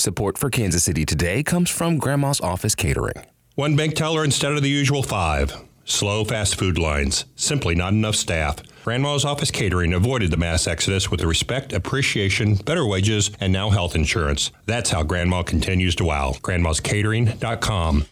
Support for Kansas City Today comes from Grandma's Office Catering. One bank teller instead of the usual five. Slow fast food lines. Simply not enough staff. Grandma's Office Catering avoided the mass exodus with respect, appreciation, better wages, and now health insurance. That's how Grandma continues to wow. Grandma'sCatering.com.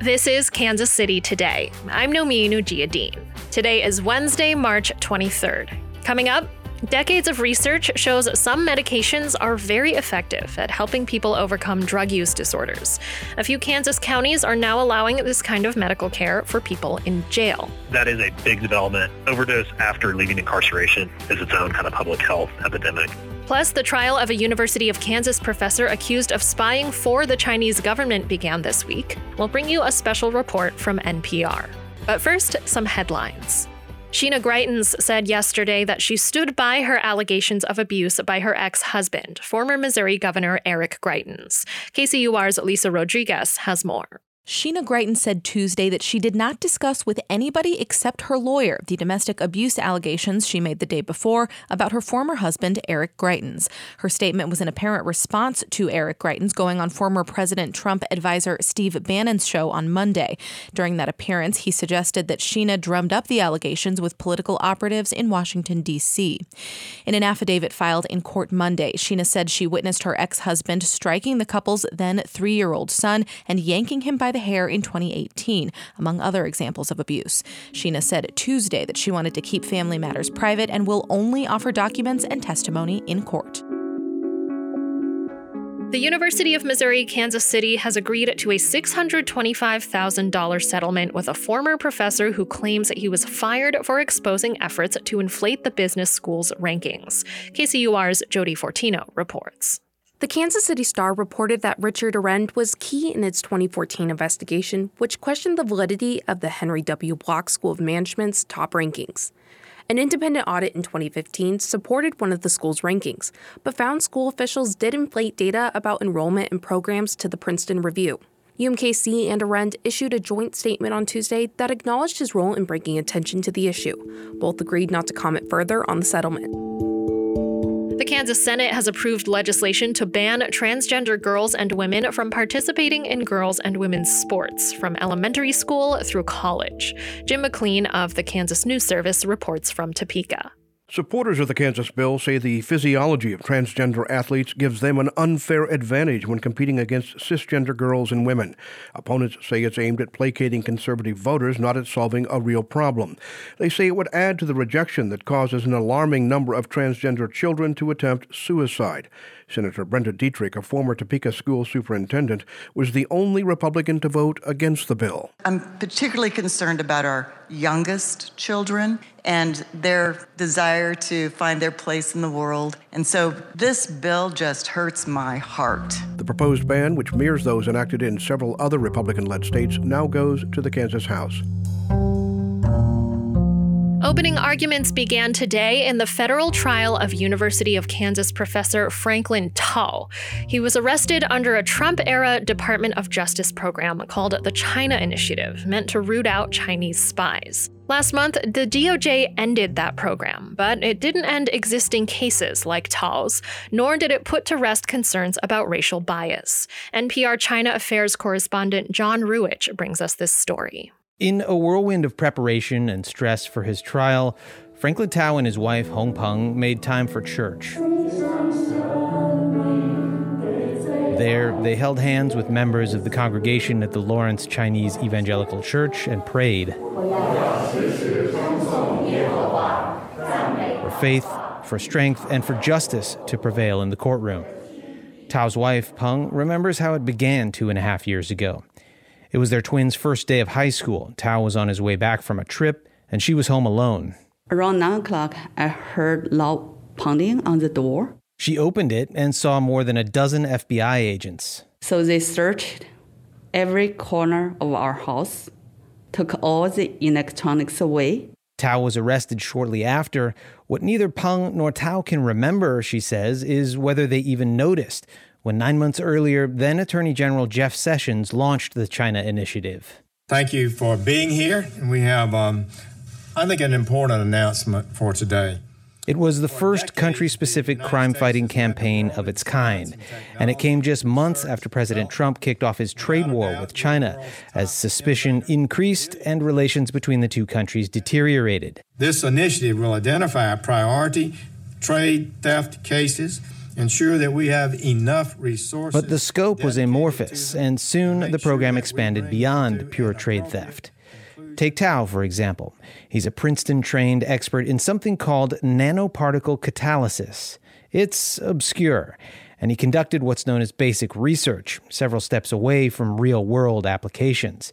This is Kansas City Today. I'm Nomin Ujiyediin. Today is Wednesday, March 23rd. Coming up, Decades of research shows some medications are very effective at helping people overcome drug use disorders. A few Kansas counties are now allowing this kind of medical care for people in jail. That is a big development. Overdose after leaving incarceration is its own kind of public health epidemic. Plus, the trial of a University of Kansas professor accused of spying for the Chinese government began this week. We'll bring you a special report from NPR. But first, some headlines. Sheena Greitens said yesterday that she stood by her allegations of abuse by her ex husband, former Missouri Governor Eric Greitens. KCUR's Lisa Rodriguez has more. Sheena Greitens said Tuesday that she did not discuss with anybody except her lawyer the domestic abuse allegations she made the day before about her former husband, Eric Greitens. Her statement was an apparent response to Eric Greitens going on former President Trump advisor Steve Bannon's show on Monday. During that appearance, he suggested that Sheena drummed up the allegations with political operatives in Washington, D.C. In an affidavit filed in court Monday, Sheena said she witnessed her ex husband striking the couple's then three year old son and yanking him by the hair in 2018, among other examples of abuse. Sheena said Tuesday that she wanted to keep family matters private and will only offer documents and testimony in court. The University of Missouri Kansas City has agreed to a $625,000 settlement with a former professor who claims that he was fired for exposing efforts to inflate the business school's rankings. KCUR's Jodi Fortino reports. The Kansas City Star reported that Richard Arend was key in its 2014 investigation, which questioned the validity of the Henry W. Bloch School of Management's top rankings. An independent audit in 2015 supported one of the school's rankings, but found school officials did inflate data about enrollment in programs to the Princeton Review. UMKC and Arend issued a joint statement on Tuesday that acknowledged his role in bringing attention to the issue. Both agreed not to comment further on the settlement. The Kansas Senate has approved legislation to ban transgender girls and women from participating in girls and women's sports from elementary school through college. Jim McLean of the Kansas News Service reports from Topeka. Supporters of the Kansas bill say the physiology of transgender athletes gives them an unfair advantage when competing against cisgender girls and women. Opponents say it's aimed at placating conservative voters, not at solving a real problem. They say it would add to the rejection that causes an alarming number of transgender children to attempt suicide. Senator Brenda Dietrich, a former Topeka school superintendent, was the only Republican to vote against the bill. I'm particularly concerned about our youngest children and their desire to find their place in the world. And so this bill just hurts my heart. The proposed ban, which mirrors those enacted in several other Republican led states, now goes to the Kansas House. Opening arguments began today in the federal trial of University of Kansas professor Franklin Tao. He was arrested under a Trump era Department of Justice program called the China Initiative, meant to root out Chinese spies. Last month, the DOJ ended that program, but it didn't end existing cases like Tao's, nor did it put to rest concerns about racial bias. NPR China Affairs correspondent John Ruwitch brings us this story. In a whirlwind of preparation and stress for his trial, Franklin Tao and his wife, Hong Peng, made time for church. There, they held hands with members of the congregation at the Lawrence Chinese Evangelical Church and prayed for faith, for strength, and for justice to prevail in the courtroom. Tao's wife, Peng, remembers how it began two and a half years ago. It was their twins' first day of high school. Tao was on his way back from a trip, and she was home alone. Around 9 o'clock, I heard loud pounding on the door. She opened it and saw more than a dozen FBI agents. So they searched every corner of our house, took all the electronics away. Tao was arrested shortly after. What neither Peng nor Tao can remember, she says, is whether they even noticed when nine months earlier, then Attorney General Jeff Sessions launched the China Initiative. Thank you for being here. We have, um, I think, an important announcement for today. It was the first country specific crime fighting campaign of its kind, and it came just months after President Trump kicked off his trade war with China as suspicion increased and relations between the two countries deteriorated. This initiative will identify priority trade theft cases ensure that we have enough resources. But the scope was amorphous, and soon the program expanded beyond pure trade theft. Take Tao, for example. He's a Princeton trained expert in something called nanoparticle catalysis. It's obscure, and he conducted what's known as basic research, several steps away from real world applications.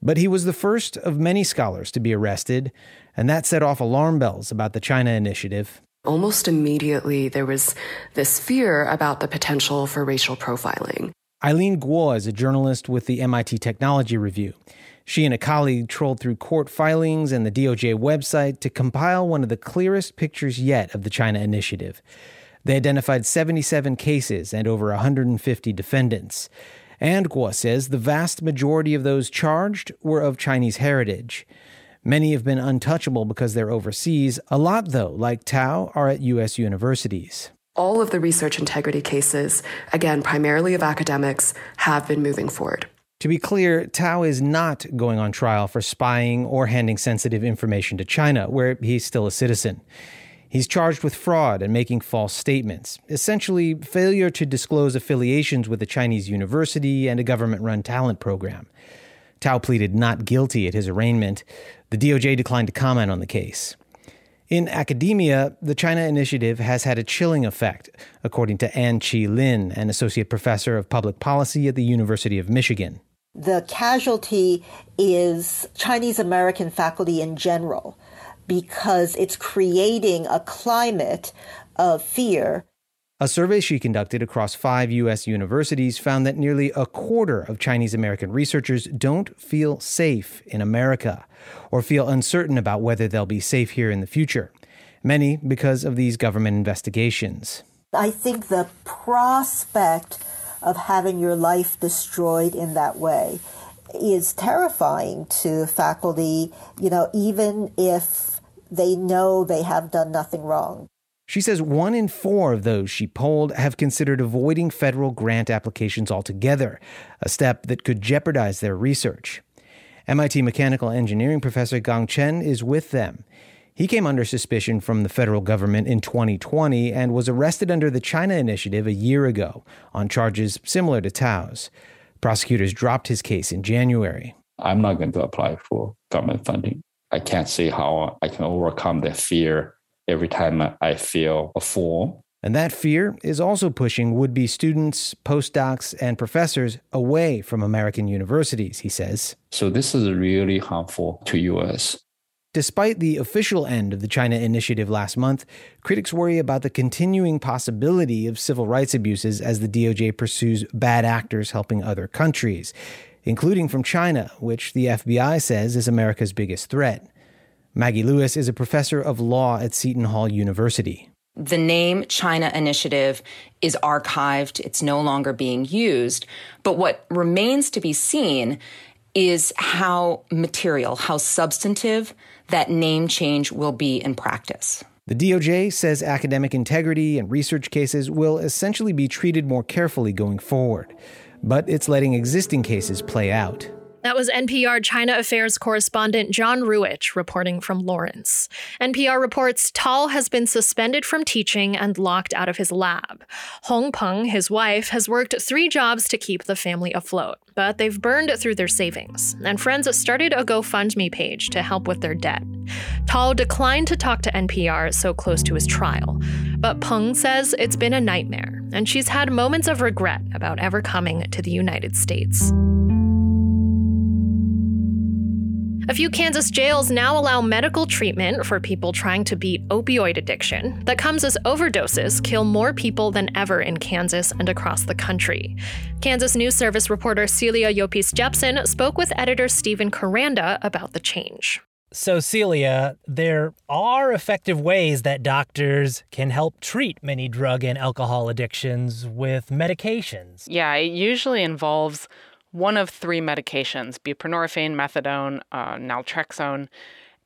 But he was the first of many scholars to be arrested, and that set off alarm bells about the China initiative. Almost immediately, there was this fear about the potential for racial profiling. Eileen Guo is a journalist with the MIT Technology Review. She and a colleague trolled through court filings and the DOJ website to compile one of the clearest pictures yet of the China initiative. They identified 77 cases and over 150 defendants. And Guo says the vast majority of those charged were of Chinese heritage. Many have been untouchable because they're overseas. A lot, though, like Tao, are at U.S. universities. All of the research integrity cases, again, primarily of academics, have been moving forward. To be clear, Tao is not going on trial for spying or handing sensitive information to China, where he's still a citizen. He's charged with fraud and making false statements, essentially, failure to disclose affiliations with a Chinese university and a government run talent program. Tao pleaded not guilty at his arraignment. The DOJ declined to comment on the case. In academia, the China initiative has had a chilling effect, according to Ann Chih Lin, an associate professor of public policy at the University of Michigan. The casualty is Chinese American faculty in general, because it's creating a climate of fear a survey she conducted across five U.S. universities found that nearly a quarter of Chinese American researchers don't feel safe in America or feel uncertain about whether they'll be safe here in the future, many because of these government investigations. I think the prospect of having your life destroyed in that way is terrifying to faculty, you know, even if they know they have done nothing wrong. She says one in four of those she polled have considered avoiding federal grant applications altogether, a step that could jeopardize their research. MIT mechanical engineering professor Gang Chen is with them. He came under suspicion from the federal government in 2020 and was arrested under the China Initiative a year ago on charges similar to Tao's. Prosecutors dropped his case in January. I'm not going to apply for government funding. I can't see how I can overcome that fear every time I feel a form. And that fear is also pushing would be students, postdocs, and professors away from American universities, he says. So this is really harmful to US. Despite the official end of the China initiative last month, critics worry about the continuing possibility of civil rights abuses as the DOJ pursues bad actors helping other countries, including from China, which the FBI says is America's biggest threat. Maggie Lewis is a professor of law at Seton Hall University. The name China Initiative is archived, it's no longer being used. But what remains to be seen is how material, how substantive that name change will be in practice. The DOJ says academic integrity and research cases will essentially be treated more carefully going forward, but it's letting existing cases play out. That was NPR China Affairs correspondent John Ruwitch reporting from Lawrence. NPR reports Tao has been suspended from teaching and locked out of his lab. Hong Peng, his wife, has worked three jobs to keep the family afloat, but they've burned through their savings, and friends started a GoFundMe page to help with their debt. Tao declined to talk to NPR so close to his trial, but Peng says it's been a nightmare, and she's had moments of regret about ever coming to the United States. A few Kansas jails now allow medical treatment for people trying to beat opioid addiction that comes as overdoses kill more people than ever in Kansas and across the country. Kansas News Service reporter Celia Llopis-Jepsen spoke with editor Stephen Koranda about the change. So, Celia, there are effective ways that doctors can help treat many drug and alcohol addictions with medications. Yeah, it usually involves one of three medications buprenorphine, methadone, uh, naltrexone.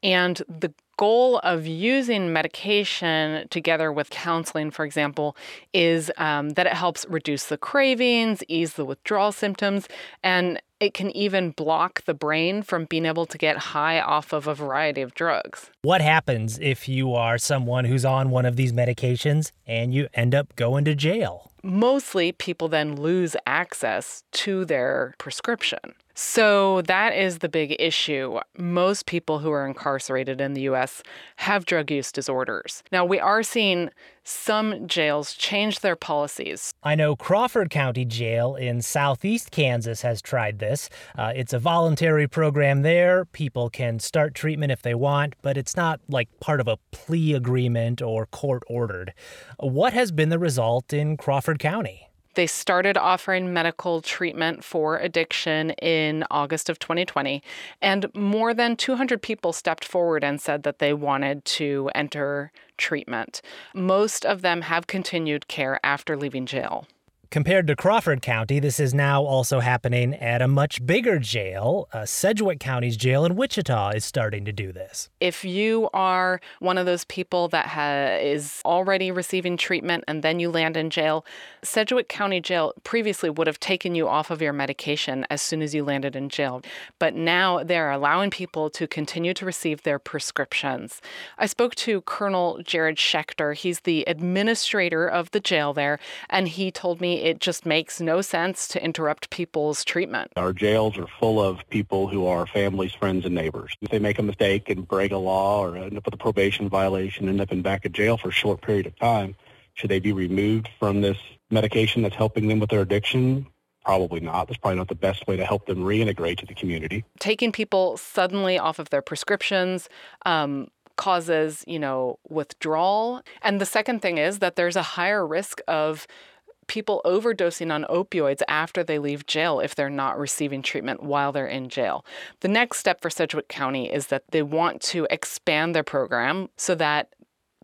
And the goal of using medication together with counseling, for example, is um, that it helps reduce the cravings, ease the withdrawal symptoms, and it can even block the brain from being able to get high off of a variety of drugs. What happens if you are someone who's on one of these medications and you end up going to jail? Mostly, people then lose access to their prescription. So, that is the big issue. Most people who are incarcerated in the US have drug use disorders. Now, we are seeing some jails change their policies. I know Crawford County Jail in southeast Kansas has tried this. Uh, it's a voluntary program there. People can start treatment if they want, but it's not like part of a plea agreement or court ordered. What has been the result in Crawford County? They started offering medical treatment for addiction in August of 2020, and more than 200 people stepped forward and said that they wanted to enter treatment. Most of them have continued care after leaving jail. Compared to Crawford County, this is now also happening at a much bigger jail. Uh, Sedgwick County's jail in Wichita is starting to do this. If you are one of those people that ha- is already receiving treatment and then you land in jail, Sedgwick County Jail previously would have taken you off of your medication as soon as you landed in jail. But now they're allowing people to continue to receive their prescriptions. I spoke to Colonel Jared Schechter. He's the administrator of the jail there, and he told me it just makes no sense to interrupt people's treatment. Our jails are full of people who are families, friends, and neighbors. If they make a mistake and break a law or end up with a probation violation, end up in back of jail for a short period of time, should they be removed from this medication that's helping them with their addiction? Probably not. That's probably not the best way to help them reintegrate to the community. Taking people suddenly off of their prescriptions, um, causes, you know, withdrawal. And the second thing is that there's a higher risk of people overdosing on opioids after they leave jail if they're not receiving treatment while they're in jail. The next step for Sedgwick County is that they want to expand their program so that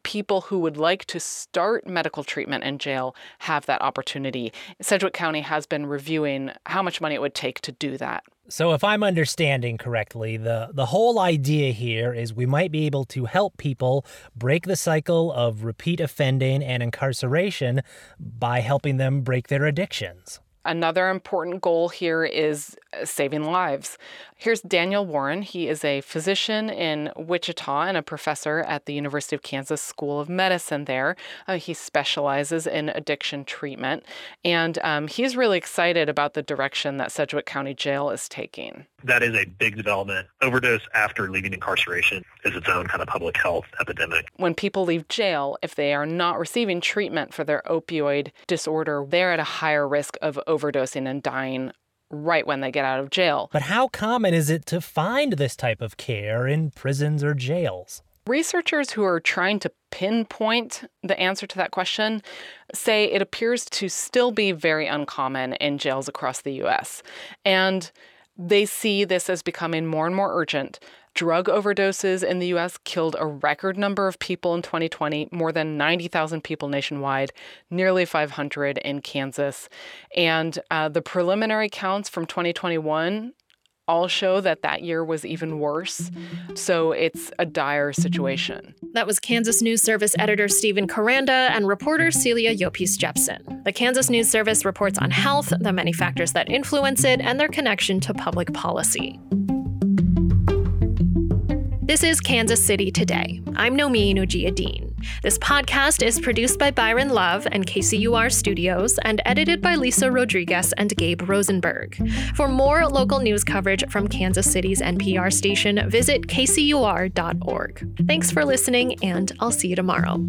people who would like to start medical treatment in jail have that opportunity. Sedgwick County has been reviewing how much money it would take to do that. So if I'm understanding correctly, the the whole idea here is we might be able to help people break the cycle of repeat offending and incarceration by helping them break their addictions. Another important goal here is saving lives. Here's Daniel Warren. He is a physician in Wichita and a professor at the University of Kansas School of Medicine there. Uh, he specializes in addiction treatment, and um, he's really excited about the direction that Sedgwick County Jail is taking. That is a big development. Overdose after leaving incarceration is its own kind of public health epidemic. When people leave jail, if they are not receiving treatment for their opioid disorder, they're at a higher risk of overdosing and dying right when they get out of jail. But how common is it to find this type of care in prisons or jails? Researchers who are trying to pinpoint the answer to that question say it appears to still be very uncommon in jails across the US. And they see this as becoming more and more urgent. Drug overdoses in the US killed a record number of people in 2020, more than 90,000 people nationwide, nearly 500 in Kansas. And uh, the preliminary counts from 2021 all show that that year was even worse. So it's a dire situation. That was Kansas News Service editor Stephen Koranda and reporter Celia Llopis-Jepsen. The Kansas News Service reports on health, the many factors that influence it, and their connection to public policy. This is Kansas City Today. I'm Nomin Dean. This podcast is produced by Byron Love and KCUR Studios and edited by Lisa Rodriguez and Gabe Rosenberg. For more local news coverage from Kansas City's NPR station, visit kcur.org. Thanks for listening, and I'll see you tomorrow.